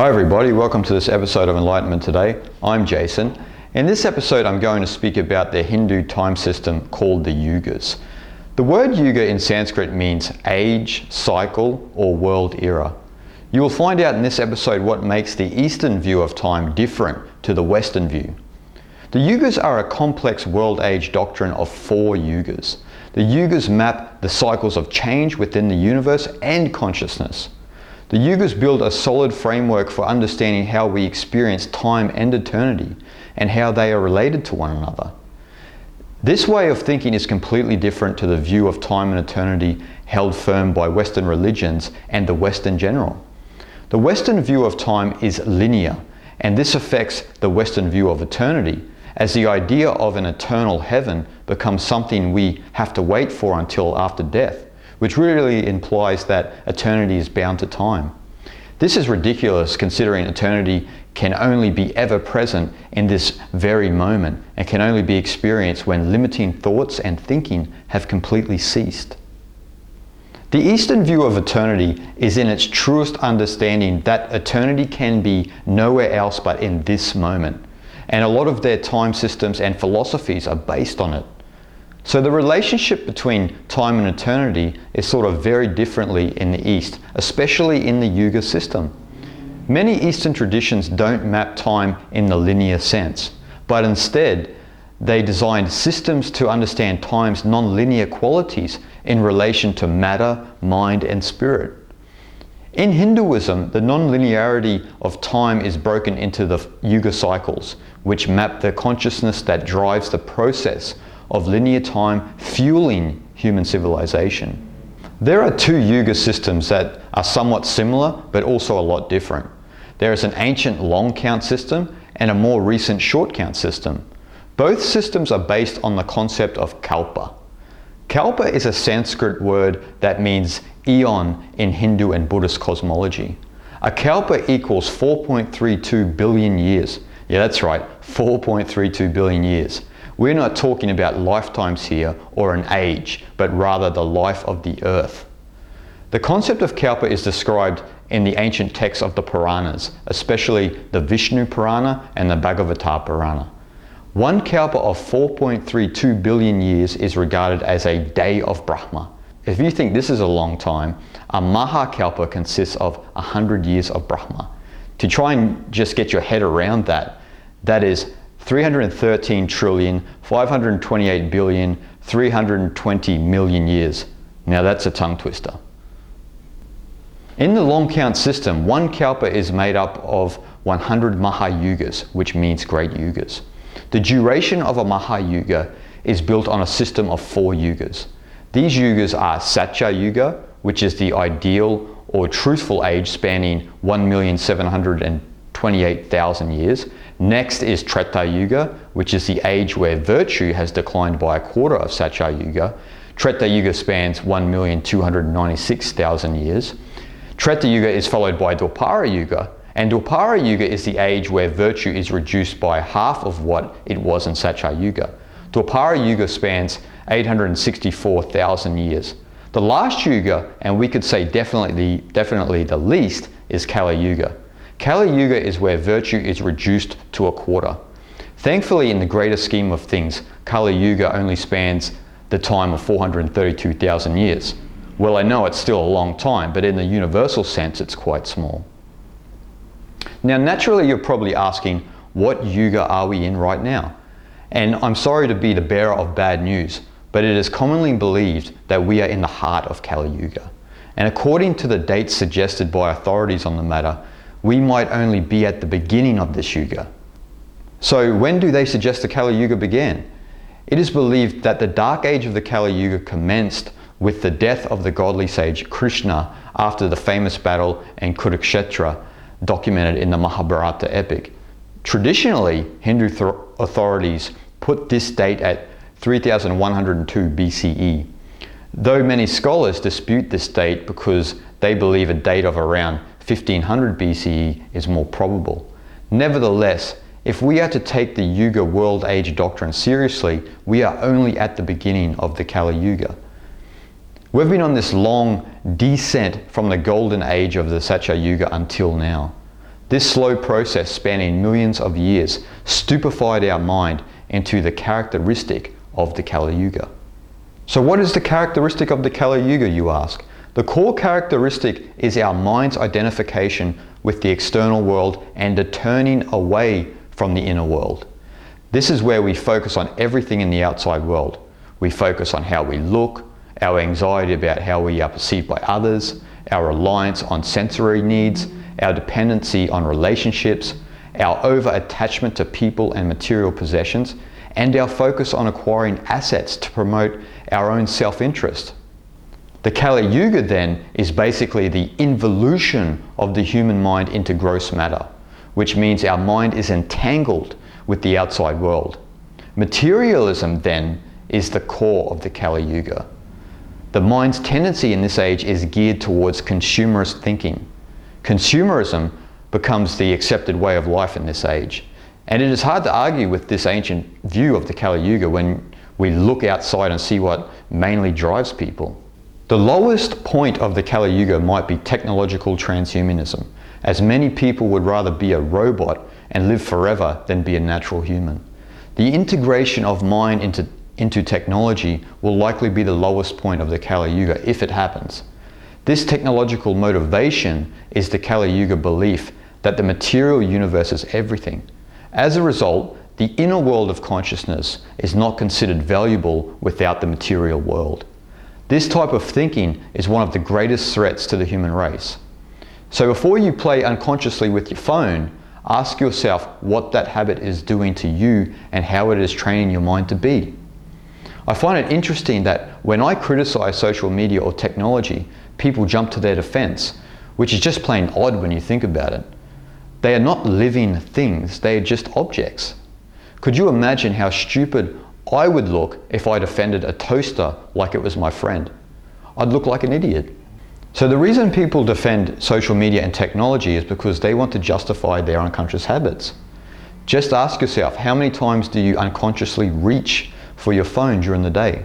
Hi, everybody. Welcome to this episode of Enlightenment Today. I'm Jason. In this episode, I'm going to speak about the Hindu time system called the Yugas. The word Yuga in Sanskrit means age, cycle, or world era. You will find out in this episode what makes the Eastern view of time different to the Western view. The Yugas are a complex world age doctrine of four Yugas. The Yugas map the cycles of change within the universe and consciousness. The Yugas build a solid framework for understanding how we experience time and eternity and how they are related to one another. This way of thinking is completely different to the view of time and eternity held firm by Western religions and the West in general. The Western view of time is linear, and this affects the Western view of eternity, as the idea of an eternal heaven becomes something we have to wait for until after death which really implies that eternity is bound to time. This is ridiculous considering eternity can only be ever present in this very moment and can only be experienced when limiting thoughts and thinking have completely ceased. The Eastern view of eternity is in its truest understanding that eternity can be nowhere else but in this moment. And a lot of their time systems and philosophies are based on it. So the relationship between time and eternity is sort of very differently in the East, especially in the Yuga system. Many Eastern traditions don't map time in the linear sense, but instead they designed systems to understand time's non-linear qualities in relation to matter, mind, and spirit. In Hinduism, the non-linearity of time is broken into the Yuga cycles, which map the consciousness that drives the process of linear time fueling human civilization. There are two yuga systems that are somewhat similar but also a lot different. There is an ancient long count system and a more recent short count system. Both systems are based on the concept of kalpa. Kalpa is a Sanskrit word that means eon in Hindu and Buddhist cosmology. A kalpa equals 4.32 billion years. Yeah, that's right, 4.32 billion years. We're not talking about lifetimes here or an age, but rather the life of the earth. The concept of Kalpa is described in the ancient texts of the Puranas, especially the Vishnu Purana and the Bhagavata Purana. One Kalpa of 4.32 billion years is regarded as a day of Brahma. If you think this is a long time, a Mahakalpa consists of 100 years of Brahma. To try and just get your head around that, that is 313 trillion, 528 billion, 320 million years. Now that's a tongue twister. In the long count system, one kalpa is made up of 100 Mahayugas, which means great yugas. The duration of a Mahayuga is built on a system of four yugas. These yugas are Satya Yuga, which is the ideal or truthful age spanning 1,728,000 years. Next is Treta Yuga, which is the age where virtue has declined by a quarter of Satya Yuga. Treta Yuga spans 1,296,000 years. Treta Yuga is followed by Dwapara Yuga, and Dwapara Yuga is the age where virtue is reduced by half of what it was in Satya Yuga. Dwapara Yuga spans 864,000 years. The last Yuga, and we could say definitely, definitely the least, is Kali Yuga. Kali Yuga is where virtue is reduced to a quarter. Thankfully, in the greater scheme of things, Kali Yuga only spans the time of 432,000 years. Well, I know it's still a long time, but in the universal sense, it's quite small. Now, naturally, you're probably asking, what yuga are we in right now? And I'm sorry to be the bearer of bad news, but it is commonly believed that we are in the heart of Kali Yuga. And according to the dates suggested by authorities on the matter, we might only be at the beginning of this yuga. So when do they suggest the Kali Yuga began? It is believed that the dark age of the Kali Yuga commenced with the death of the godly sage Krishna after the famous battle in Kurukshetra documented in the Mahabharata epic. Traditionally, Hindu th- authorities put this date at 3102 BCE, though many scholars dispute this date because they believe a date of around 1500 BCE is more probable. Nevertheless, if we are to take the Yuga World Age doctrine seriously, we are only at the beginning of the Kali Yuga. We've been on this long descent from the golden age of the Satya Yuga until now. This slow process spanning millions of years stupefied our mind into the characteristic of the Kali Yuga. So what is the characteristic of the Kali Yuga, you ask? The core characteristic is our mind's identification with the external world and a turning away from the inner world. This is where we focus on everything in the outside world. We focus on how we look, our anxiety about how we are perceived by others, our reliance on sensory needs, our dependency on relationships, our over attachment to people and material possessions, and our focus on acquiring assets to promote our own self interest. The Kali Yuga then is basically the involution of the human mind into gross matter, which means our mind is entangled with the outside world. Materialism then is the core of the Kali Yuga. The mind's tendency in this age is geared towards consumerist thinking. Consumerism becomes the accepted way of life in this age. And it is hard to argue with this ancient view of the Kali Yuga when we look outside and see what mainly drives people. The lowest point of the Kali Yuga might be technological transhumanism, as many people would rather be a robot and live forever than be a natural human. The integration of mind into, into technology will likely be the lowest point of the Kali Yuga if it happens. This technological motivation is the Kali Yuga belief that the material universe is everything. As a result, the inner world of consciousness is not considered valuable without the material world. This type of thinking is one of the greatest threats to the human race. So before you play unconsciously with your phone, ask yourself what that habit is doing to you and how it is training your mind to be. I find it interesting that when I criticize social media or technology, people jump to their defense, which is just plain odd when you think about it. They are not living things, they are just objects. Could you imagine how stupid I would look if I defended a toaster like it was my friend? I'd look like an idiot. So the reason people defend social media and technology is because they want to justify their unconscious habits. Just ask yourself, how many times do you unconsciously reach for your phone during the day?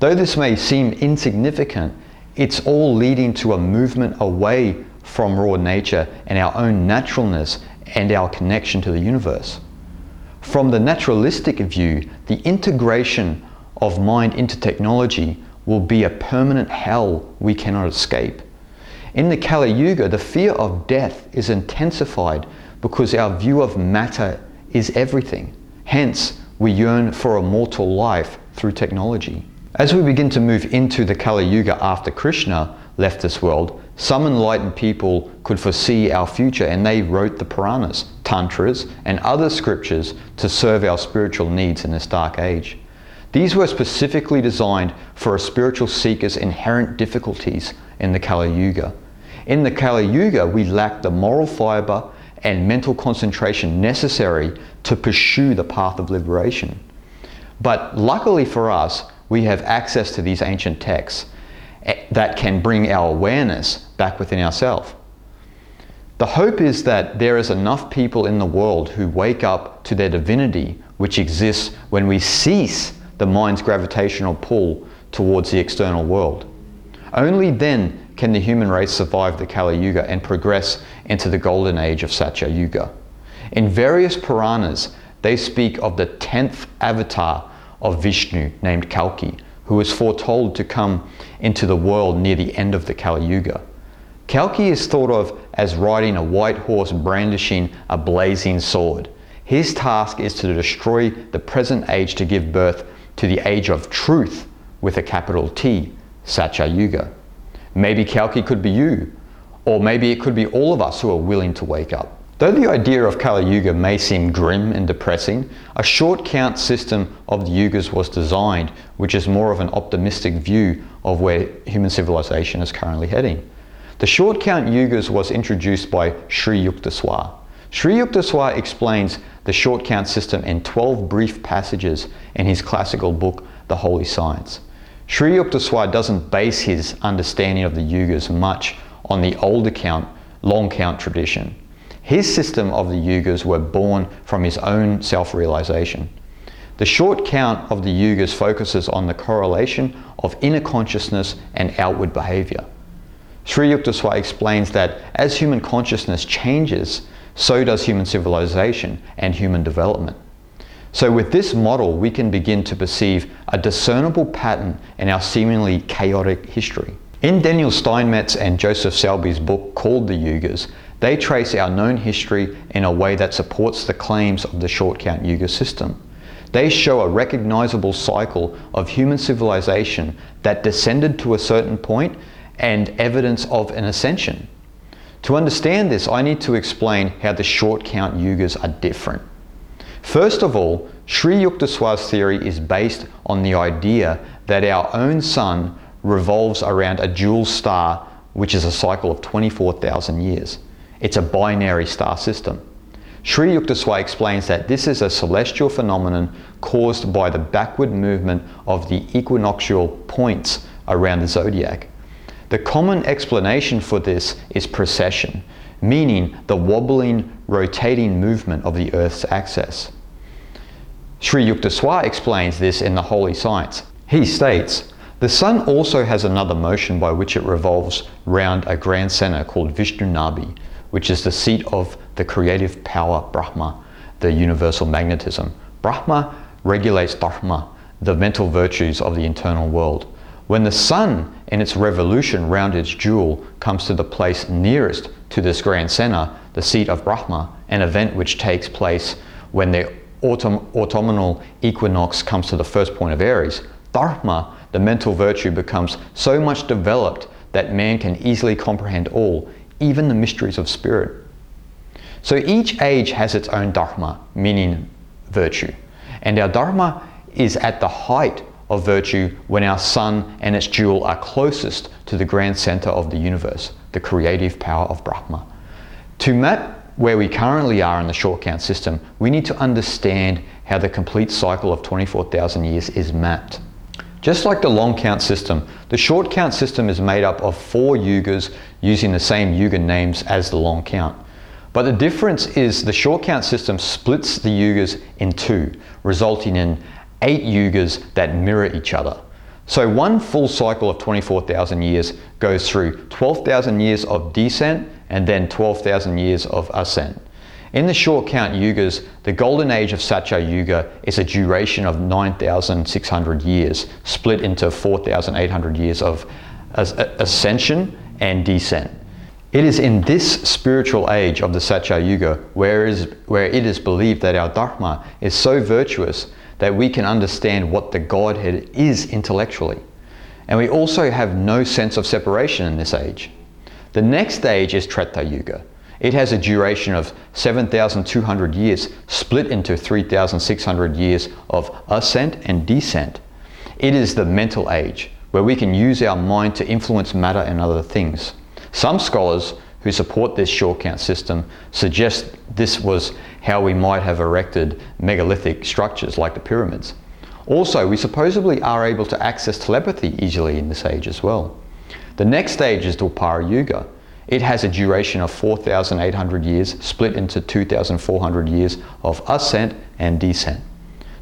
Though this may seem insignificant, it's all leading to a movement away from raw nature and our own naturalness and our connection to the universe. From the naturalistic view, the integration of mind into technology will be a permanent hell we cannot escape. In the Kali Yuga, the fear of death is intensified because our view of matter is everything. Hence, we yearn for a mortal life through technology. As we begin to move into the Kali Yuga after Krishna left this world, some enlightened people could foresee our future and they wrote the Puranas, Tantras, and other scriptures to serve our spiritual needs in this dark age. These were specifically designed for a spiritual seeker's inherent difficulties in the Kali Yuga. In the Kali Yuga, we lack the moral fiber and mental concentration necessary to pursue the path of liberation. But luckily for us, we have access to these ancient texts eh, that can bring our awareness back within ourselves. The hope is that there is enough people in the world who wake up to their divinity, which exists when we cease the mind's gravitational pull towards the external world. Only then can the human race survive the Kali Yuga and progress into the golden age of Satya Yuga. In various Puranas, they speak of the 10th avatar of Vishnu named Kalki, who is foretold to come into the world near the end of the Kali Yuga. Kalki is thought of as riding a white horse brandishing a blazing sword. His task is to destroy the present age to give birth to the age of truth with a capital T, Satya Yuga. Maybe Kalki could be you, or maybe it could be all of us who are willing to wake up. Though the idea of Kali Yuga may seem grim and depressing, a short count system of the Yugas was designed, which is more of an optimistic view of where human civilization is currently heading. The short count Yugas was introduced by Sri Yukteswar. Sri Yukteswar explains the short count system in 12 brief passages in his classical book, The Holy Science. Sri Yukteswar doesn't base his understanding of the Yugas much on the older count, long count tradition. His system of the Yugas were born from his own self realization. The short count of the Yugas focuses on the correlation of inner consciousness and outward behavior. Sri Yukteswar explains that as human consciousness changes, so does human civilization and human development. So, with this model, we can begin to perceive a discernible pattern in our seemingly chaotic history. In Daniel Steinmetz and Joseph Selbie's book called The Yugas, they trace our known history in a way that supports the claims of the short count Yuga system. They show a recognizable cycle of human civilization that descended to a certain point and evidence of an ascension. To understand this, I need to explain how the short count yugas are different. First of all, Sri Yukteswar's theory is based on the idea that our own sun revolves around a dual star, which is a cycle of 24,000 years. It's a binary star system. Sri Yukteswar explains that this is a celestial phenomenon caused by the backward movement of the equinoctial points around the zodiac. The common explanation for this is precession, meaning the wobbling, rotating movement of the Earth's axis. Sri Yukteswar explains this in the Holy Science. He states, the Sun also has another motion by which it revolves round a grand center called Vishnu Nabi, which is the seat of the creative power Brahma, the universal magnetism. Brahma regulates Dharma, the mental virtues of the internal world. When the sun in its revolution round its dual comes to the place nearest to this grand center, the seat of Brahma, an event which takes place when the autumn, autumnal equinox comes to the first point of Aries, Dharma, the mental virtue, becomes so much developed that man can easily comprehend all, even the mysteries of spirit. So each age has its own dharma, meaning virtue. And our dharma is at the height of virtue when our sun and its dual are closest to the grand center of the universe, the creative power of Brahma. To map where we currently are in the short count system, we need to understand how the complete cycle of 24,000 years is mapped. Just like the long count system, the short count system is made up of four yugas using the same yuga names as the long count. But the difference is the short count system splits the yugas in two, resulting in eight yugas that mirror each other. So one full cycle of 24,000 years goes through 12,000 years of descent and then 12,000 years of ascent. In the short count yugas, the golden age of Satya Yuga is a duration of 9,600 years, split into 4,800 years of ascension and descent. It is in this spiritual age of the Satya Yuga where, is, where it is believed that our Dharma is so virtuous that we can understand what the Godhead is intellectually. And we also have no sense of separation in this age. The next stage is Treta Yuga, it has a duration of 7,200 years, split into 3,600 years of ascent and descent. It is the mental age, where we can use our mind to influence matter and other things. Some scholars who support this short count system suggest this was how we might have erected megalithic structures like the pyramids. Also, we supposedly are able to access telepathy easily in this age as well. The next stage is Dwapara Yuga, it has a duration of 4,800 years, split into 2,400 years of ascent and descent.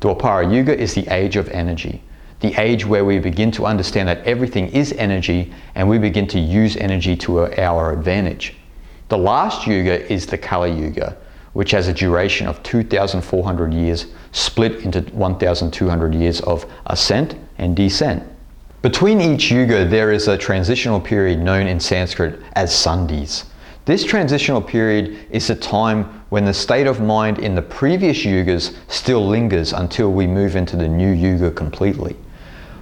Dwapara Yuga is the age of energy, the age where we begin to understand that everything is energy and we begin to use energy to our advantage. The last yuga is the Kali Yuga, which has a duration of 2,400 years, split into 1,200 years of ascent and descent. Between each yuga, there is a transitional period known in Sanskrit as sandhis. This transitional period is a time when the state of mind in the previous yugas still lingers until we move into the new yuga completely.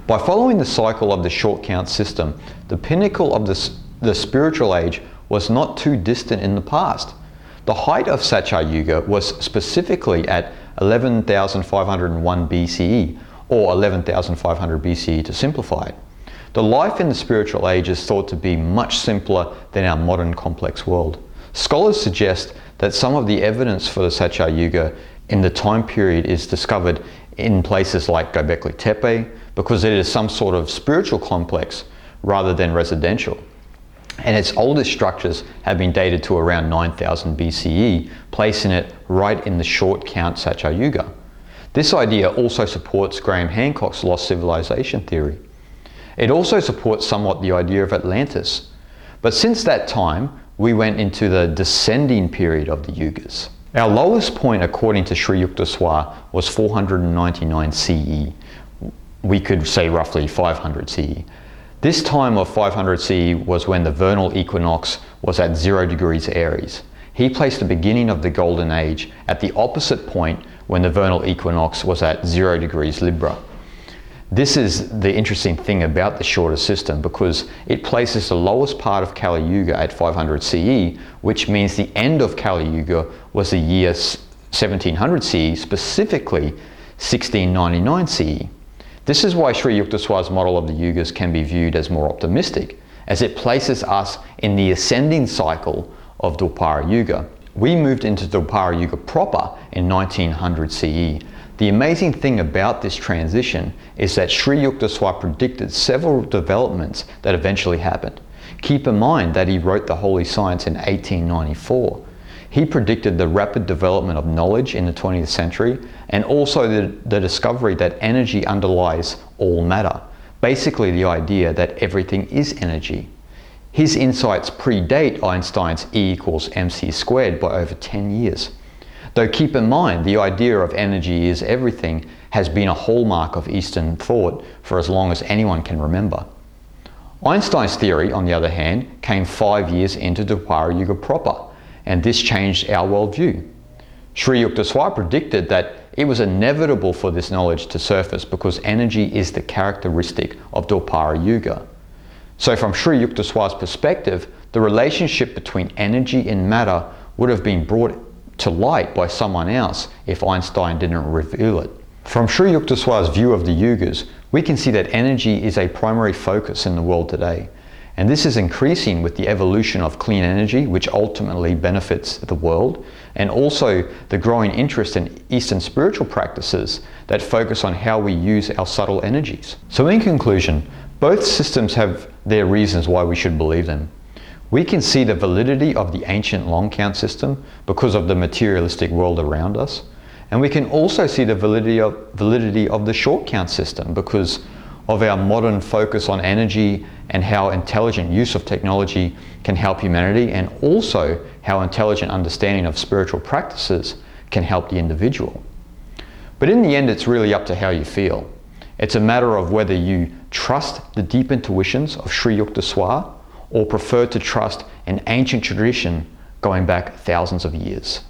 By following the cycle of the short count system, the pinnacle of the, the spiritual age was not too distant in the past. The height of Satya Yuga was specifically at 11,501 BCE, or 11,500 BCE to simplify it. The life in the spiritual age is thought to be much simpler than our modern complex world. Scholars suggest that some of the evidence for the Satya Yuga in the time period is discovered in places like Göbekli Tepe because it is some sort of spiritual complex rather than residential. And its oldest structures have been dated to around 9000 BCE, placing it right in the short count Satya Yuga. This idea also supports Graham Hancock's lost civilization theory. It also supports somewhat the idea of Atlantis. But since that time, we went into the descending period of the Yugas. Our lowest point, according to Sri Yukteswar, was 499 CE. We could say roughly 500 CE. This time of 500 CE was when the vernal equinox was at 0 degrees Aries. He placed the beginning of the Golden Age at the opposite point when the vernal equinox was at 0 degrees Libra. This is the interesting thing about the shorter system because it places the lowest part of Kali Yuga at 500 CE, which means the end of Kali Yuga was the year 1700 CE, specifically 1699 CE. This is why Sri Yukteswar's model of the Yugas can be viewed as more optimistic, as it places us in the ascending cycle of Dwapara Yuga. We moved into Dwapara Yuga proper in 1900 CE, the amazing thing about this transition is that Sri Yukteswar predicted several developments that eventually happened. Keep in mind that he wrote the Holy Science in 1894. He predicted the rapid development of knowledge in the 20th century and also the, the discovery that energy underlies all matter. Basically, the idea that everything is energy. His insights predate Einstein's E equals mc squared by over 10 years. Though keep in mind, the idea of energy is everything has been a hallmark of Eastern thought for as long as anyone can remember. Einstein's theory, on the other hand, came five years into Dwapara Yuga proper, and this changed our worldview. Sri Yukteswar predicted that it was inevitable for this knowledge to surface because energy is the characteristic of Dwapara Yuga. So from Sri Yukteswar's perspective, the relationship between energy and matter would have been brought to light by someone else if Einstein didn't reveal it. From Sri Yukteswar's view of the Yugas, we can see that energy is a primary focus in the world today. And this is increasing with the evolution of clean energy, which ultimately benefits the world, and also the growing interest in Eastern spiritual practices that focus on how we use our subtle energies. So, in conclusion, both systems have their reasons why we should believe them. We can see the validity of the ancient long count system because of the materialistic world around us. And we can also see the validity of, validity of the short count system because of our modern focus on energy and how intelligent use of technology can help humanity, and also how intelligent understanding of spiritual practices can help the individual. But in the end, it's really up to how you feel. It's a matter of whether you trust the deep intuitions of Sri Yukteswar or prefer to trust an ancient tradition going back thousands of years.